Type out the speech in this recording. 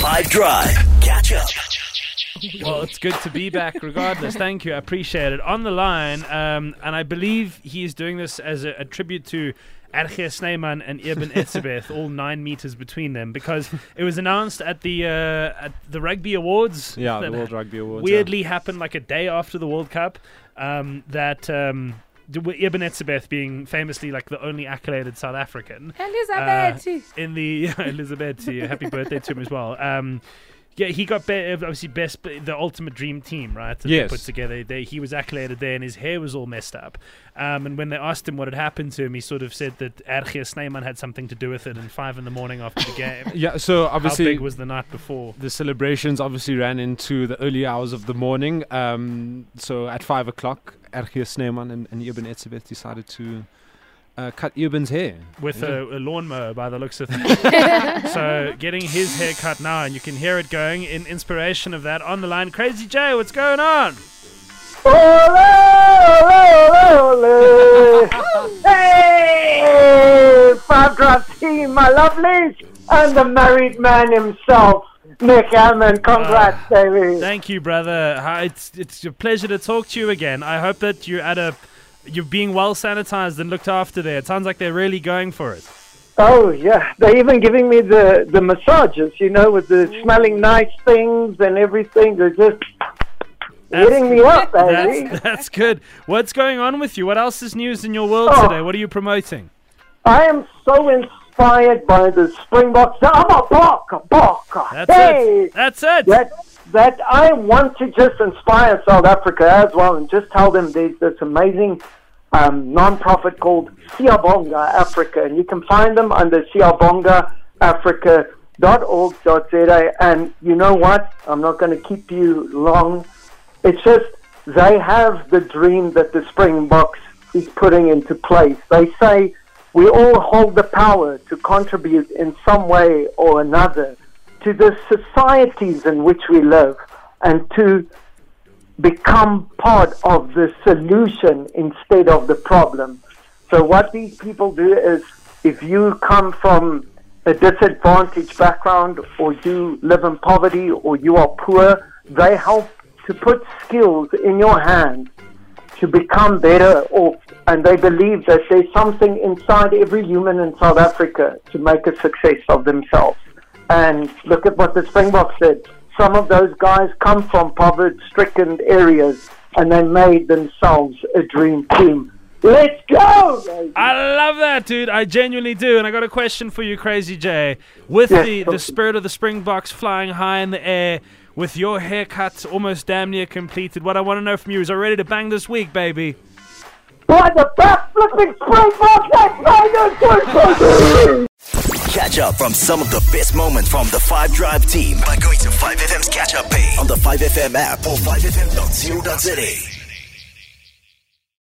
Five Drive. Catch up. Well, it's good to be back regardless. Thank you. I appreciate it. On the line, um, and I believe he is doing this as a, a tribute to RG Snyman and Eben Etzebeth, all nine meters between them, because it was announced at the uh, at the Rugby Awards. Yeah, the World Rugby Awards. weirdly happened like a day after the World Cup. Um, that um, d- with Etzebeth being famously like the only accoladed South African Elizabeth. in the Elizabeth. Happy birthday to him as well. Um, yeah, he got be- obviously best the ultimate dream team, right? That Yes. they put together. They, he was accoladed there, and his hair was all messed up. Um, and when they asked him what had happened to him, he sort of said that RG Snyman had something to do with it. And five in the morning after the game, Yeah, so obviously, how big was the night before? the celebrations obviously ran into the early hours of the morning. Um, so at five o'clock, RG Snyman and, and Eben Etzebeth decided to uh, cut Eben's hair. with a, a lawnmower by the looks of things. so getting his hair cut now, and you can hear it going in inspiration of that on the line. Crazy Jay, what's going on? Hey, Five Drive team, my lovelies, and the married man himself, Nick Hamman. Congrats, ah, Davey. Thank you, brother. It's it's a pleasure to talk to you again. I hope that you're at a you're being well sanitized and looked after there. It sounds like they're really going for it. Oh yeah, they're even giving me the the massages, you know, with the smelling nice things and everything. They're just hitting me up, baby. That's, that's good. What's going on with you? What else is news in your world Oh. today? What are you promoting? I am so inspired by the Springboks. I'm a Bok, Bok. That's hey, it. That's it. that that I want to just inspire South Africa as well, and just tell them there's this amazing um, non-profit called Siabonga Africa, and you can find them under siabongaafrica.org.za. And you know what? I'm not going to keep you long. It's just they have the dream that the Springboks is putting into place. They say we all hold the power to contribute in some way or another to the societies in which we live and to become part of the solution instead of the problem. So what these people do is if you come from a disadvantaged background or you live in poverty or you are poor, they help to put skills in your hands to become better off. And they believe that there's something inside every human in South Africa to make a success of themselves. And look at what the Springboks did. Some of those guys come from poverty-stricken areas, and they made themselves a dream team. Let's go! baby. I love that, dude. I genuinely do. And I got a question for you, Crazy Jay. With Yes, the, the spirit of the Springboks flying high in the air, with your haircut almost damn near completed, what I want to know from you is, are you ready to bang this week, baby? By the back flipping Springboks, let's go, baby! Catch up from some of the best moments from the Five Drive team by going to 5FM's catch up page on the 5FM app or 5FM.co.za.